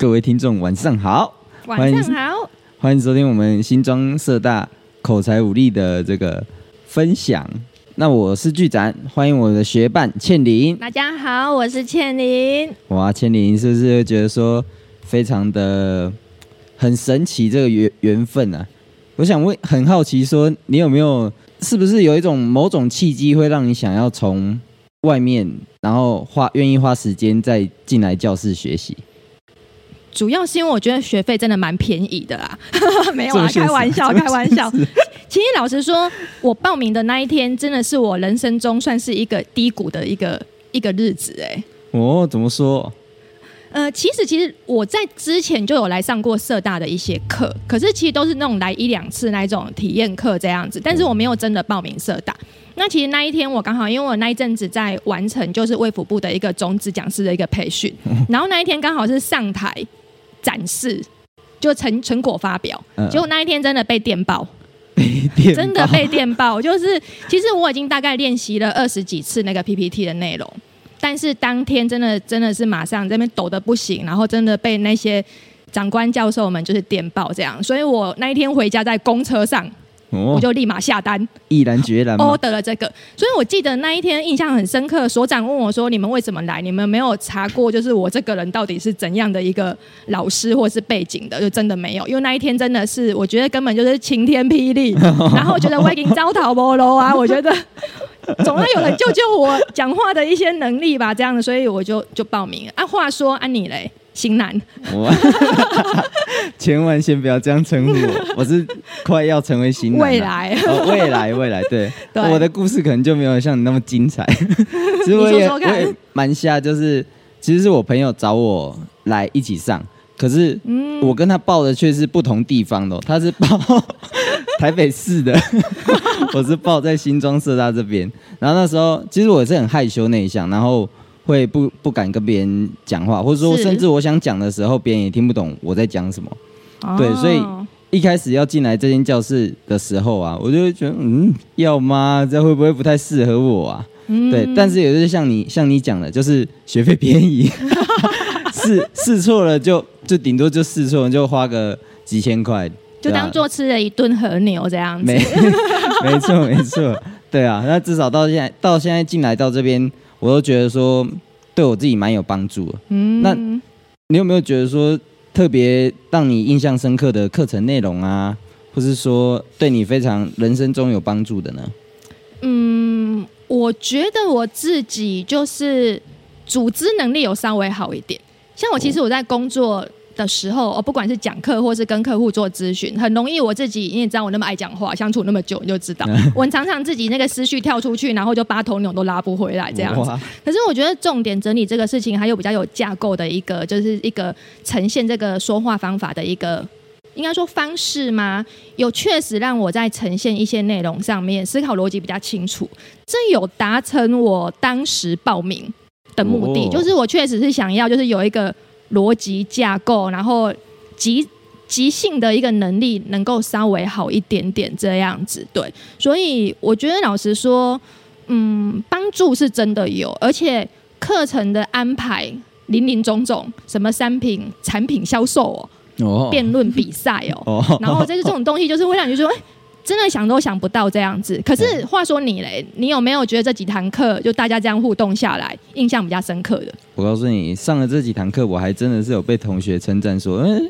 各位听众晚上好，晚上好，欢迎收听我们新庄社大口才武力的这个分享。那我是剧展，欢迎我的学伴倩玲。大家好，我是倩玲。哇，倩玲是不是觉得说非常的很神奇这个缘缘分啊？我想问，很好奇说你有没有是不是有一种某种契机会让你想要从外面，然后花愿意花时间再进来教室学习。主要是因为我觉得学费真的蛮便宜的啦，没有啊，开玩笑，开玩笑。其实老实说，我报名的那一天，真的是我人生中算是一个低谷的一个一个日子哎。哦，怎么说？呃，其实其实我在之前就有来上过社大的一些课，可是其实都是那种来一两次那种体验课这样子，但是我没有真的报名社大。那其实那一天我刚好，因为我那一阵子在完成就是卫福部的一个种子讲师的一个培训，然后那一天刚好是上台展示，就成成果发表，结果那一天真的被电爆，真的被电爆，就是其实我已经大概练习了二十几次那个 PPT 的内容。但是当天真的真的是马上这边抖的不行，然后真的被那些长官教授们就是电爆这样，所以我那一天回家在公车上，哦、我就立马下单，毅然决然 order 了这个。所以我记得那一天印象很深刻，所长问我说：“你们为什么来？你们没有查过，就是我这个人到底是怎样的一个老师或是背景的？”就真的没有，因为那一天真的是我觉得根本就是晴天霹雳，然后我觉得我已经招桃波罗啊，我觉得。总要有人救救我讲话的一些能力吧，这样的，所以我就就报名了。啊，话说啊，你嘞，型男，千万先不要这样称呼我，我是快要成为型男。未来，哦，未来，未来，对，对我的故事可能就没有像你那么精彩。其实我也，我也蛮瞎，就是其实是我朋友找我来一起上，可是我跟他报的却是不同地方的，他是报。台北市的，我是报在新庄社大这边。然后那时候，其实我是很害羞内向，然后会不不敢跟别人讲话，或者说甚至我想讲的时候，别人也听不懂我在讲什么。哦、对，所以一开始要进来这间教室的时候啊，我就会觉得，嗯，要吗？这会不会不太适合我啊？嗯、对，但是也是像你像你讲的，就是学费便宜，试试错了就就顶多就试错了，就花个几千块。就当做吃了一顿和牛这样子，没 没错没错，对啊，那至少到现在到现在进来到这边，我都觉得说对我自己蛮有帮助的。嗯，那你有没有觉得说特别让你印象深刻的课程内容啊，或是说对你非常人生中有帮助的呢？嗯，我觉得我自己就是组织能力有稍微好一点，像我其实我在工作。的时候，我不管是讲课或是跟客户做咨询，很容易我自己，你也知道我那么爱讲话，相处那么久，你就知道，我常常自己那个思绪跳出去，然后就八头牛都拉不回来这样子。可是我觉得重点整理这个事情，还有比较有架构的一个，就是一个呈现这个说话方法的一个，应该说方式吗？有确实让我在呈现一些内容上面思考逻辑比较清楚，这有达成我当时报名的目的，就是我确实是想要，就是有一个。逻辑架构，然后即即兴的一个能力能够稍微好一点点这样子，对，所以我觉得老实说，嗯，帮助是真的有，而且课程的安排林林总总，什么商品、产品销售哦，哦辩论比赛哦，哦 然后这是这种东西，就是会让你说，哎。真的想都想不到这样子，可是话说你嘞，你有没有觉得这几堂课就大家这样互动下来，印象比较深刻的？我告诉你，上了这几堂课，我还真的是有被同学称赞说，嗯，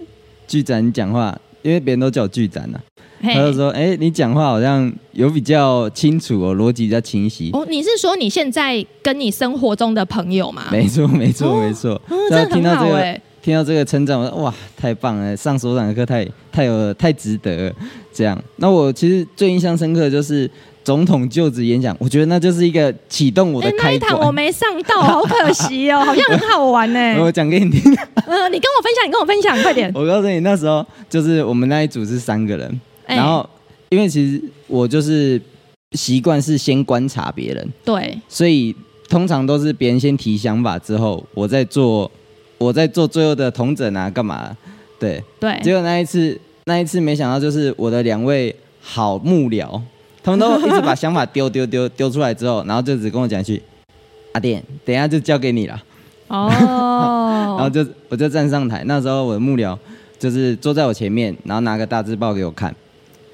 剧展你讲话，因为别人都叫我剧展呐、啊，他就说，哎、欸，你讲话好像有比较清楚哦，逻辑比较清晰。哦，你是说你现在跟你生活中的朋友吗？没错，没错，没错。嗯，这很好哎、欸。听到这个称赞，我说哇，太棒了！上所长的课太太有太值得了。这样，那我其实最印象深刻的就是总统就职演讲，我觉得那就是一个启动我的开关。欸、那一堂我没上到，好可惜哦，好像很好玩呢。我讲给你听。嗯、呃，你跟我分享，你跟我分享，快点。我告诉你，那时候就是我们那一组是三个人，欸、然后因为其实我就是习惯是先观察别人，对，所以通常都是别人先提想法之后，我再做。我在做最后的同整啊，干嘛？对。对，结果那一次，那一次没想到，就是我的两位好幕僚，他们都一直把想法丢丢丢丢出来之后，然后就只跟我讲一句：“阿典，等一下就交给你了。”哦，然后就我就站上台，那时候我的幕僚就是坐在我前面，然后拿个大字报给我看，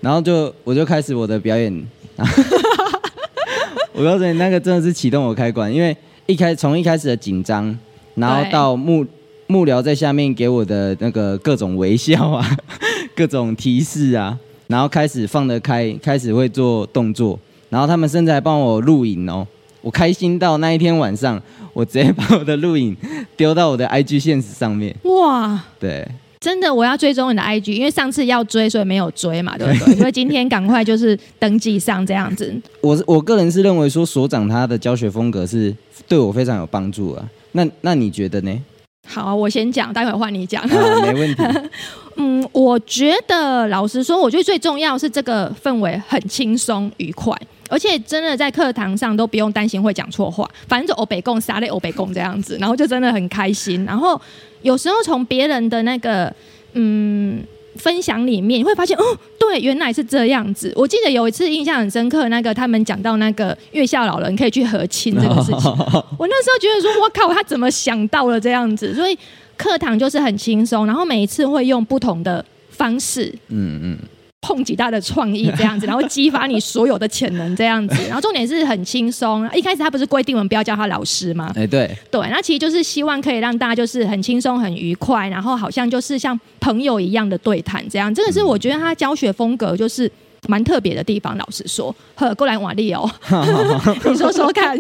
然后就我就开始我的表演。我告诉你，那个真的是启动我开关，因为一开从一开始的紧张，然后到幕幕僚在下面给我的那个各种微笑啊，各种提示啊，然后开始放得开，开始会做动作，然后他们甚至还帮我录影哦。我开心到那一天晚上，我直接把我的录影丢到我的 IG 现实上面。哇，对，真的，我要追踪你的 IG，因为上次要追，所以没有追嘛，对不对？所以今天赶快就是登记上这样子。我我个人是认为说，所长他的教学风格是对我非常有帮助啊。那那你觉得呢？好啊，我先讲，待会换你讲。啊，没问题。嗯，我觉得老实说，我觉得最重要是这个氛围很轻松愉快。而且真的在课堂上都不用担心会讲错话，反正就欧北共啥类欧北共这样子，然后就真的很开心。然后有时候从别人的那个嗯分享里面，你会发现哦，对，原来是这样子。我记得有一次印象很深刻，那个他们讲到那个月下老人可以去和亲这个事情，我那时候觉得说，我靠，他怎么想到了这样子？所以课堂就是很轻松，然后每一次会用不同的方式，嗯嗯。碰几大的创意这样子，然后激发你所有的潜能这样子，然后重点是很轻松。一开始他不是规定我们不要叫他老师吗？哎，对对，那其实就是希望可以让大家就是很轻松、很愉快，然后好像就是像朋友一样的对谈这样。这个是我觉得他教学风格就是蛮特别的地方。老实说，呵，过来瓦力哦，你说说看。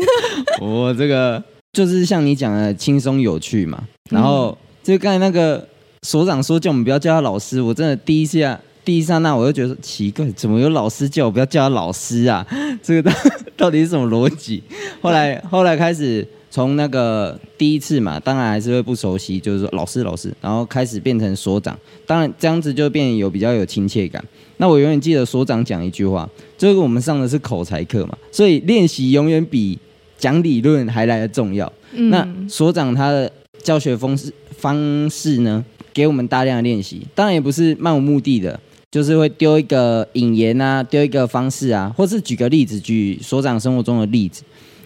我这个就是像你讲的轻松有趣嘛。然后就刚才那个所长说叫我们不要叫他老师，我真的第一下。第一刹那，我就觉得奇怪，怎么有老师叫我不要叫他老师啊？这个到 到底是什么逻辑？后来后来开始从那个第一次嘛，当然还是会不熟悉，就是说老师老师，然后开始变成所长，当然这样子就变有比较有亲切感。那我永远记得所长讲一句话，就是我们上的是口才课嘛，所以练习永远比讲理论还来的重要。嗯、那所长他的教学方式方式呢，给我们大量的练习，当然也不是漫无目的的。就是会丢一个引言啊，丢一个方式啊，或是举个例子，举所长生活中的例子，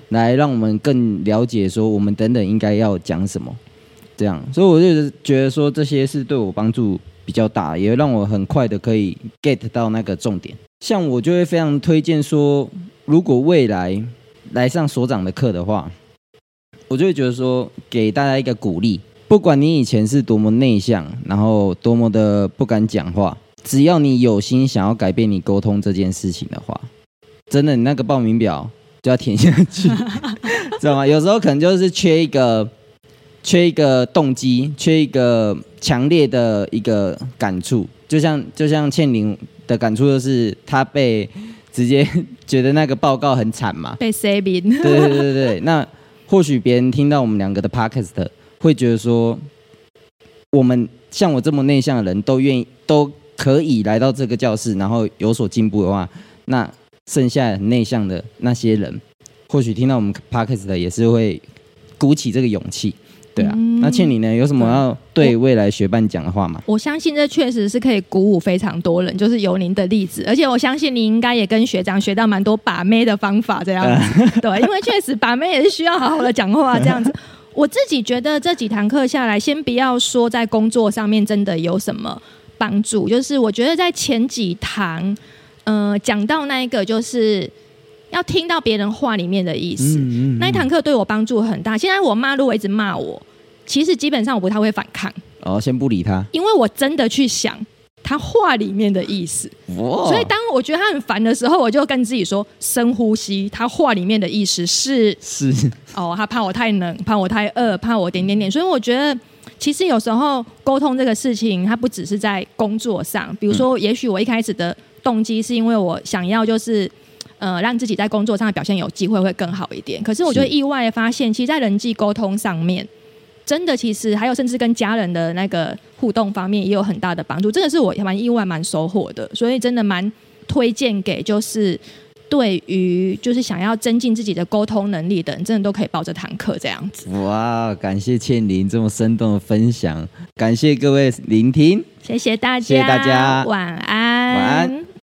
来让我们更了解说我们等等应该要讲什么，这样，所以我就觉得说这些是对我帮助比较大，也让我很快的可以 get 到那个重点。像我就会非常推荐说，如果未来来上所长的课的话，我就会觉得说给大家一个鼓励，不管你以前是多么内向，然后多么的不敢讲话。只要你有心想要改变你沟通这件事情的话，真的，你那个报名表就要填下去，知道吗？有时候可能就是缺一个，缺一个动机，缺一个强烈的一个感触，就像就像倩玲的感触，就是她被直接觉得那个报告很惨嘛，被 saving。对对对对对，那或许别人听到我们两个的 podcast 会觉得说，我们像我这么内向的人都愿意都。可以来到这个教室，然后有所进步的话，那剩下内向的那些人，或许听到我们 podcast 的也是会鼓起这个勇气，对啊。嗯、那倩妮呢，有什么要对未来学伴讲的话吗？我相信这确实是可以鼓舞非常多人，就是有您的例子，而且我相信你应该也跟学长学到蛮多把妹的方法，这样子，对，因为确实把妹也是需要好好的讲话，这样子。我自己觉得这几堂课下来，先不要说在工作上面真的有什么。帮助就是，我觉得在前几堂，呃，讲到那一个，就是要听到别人话里面的意思。嗯嗯嗯、那一堂课对我帮助很大。现在我妈如果一直骂我，其实基本上我不太会反抗。哦，先不理他，因为我真的去想他话里面的意思。所以当我觉得他很烦的时候，我就跟自己说：深呼吸。他话里面的意思是是哦，他怕我太冷，怕我太饿，怕我点点点。所以我觉得。其实有时候沟通这个事情，它不只是在工作上。比如说，也许我一开始的动机是因为我想要就是，呃，让自己在工作上的表现有机会会更好一点。可是我就意外发现，其实，在人际沟通上面，真的其实还有甚至跟家人的那个互动方面也有很大的帮助。这个是我蛮意外、蛮收获的。所以真的蛮推荐给就是。对于就是想要增进自己的沟通能力的人，真的都可以报这堂课这样子。哇，感谢倩玲这么生动的分享，感谢各位聆听，谢谢大家，谢谢大家，晚安，晚安。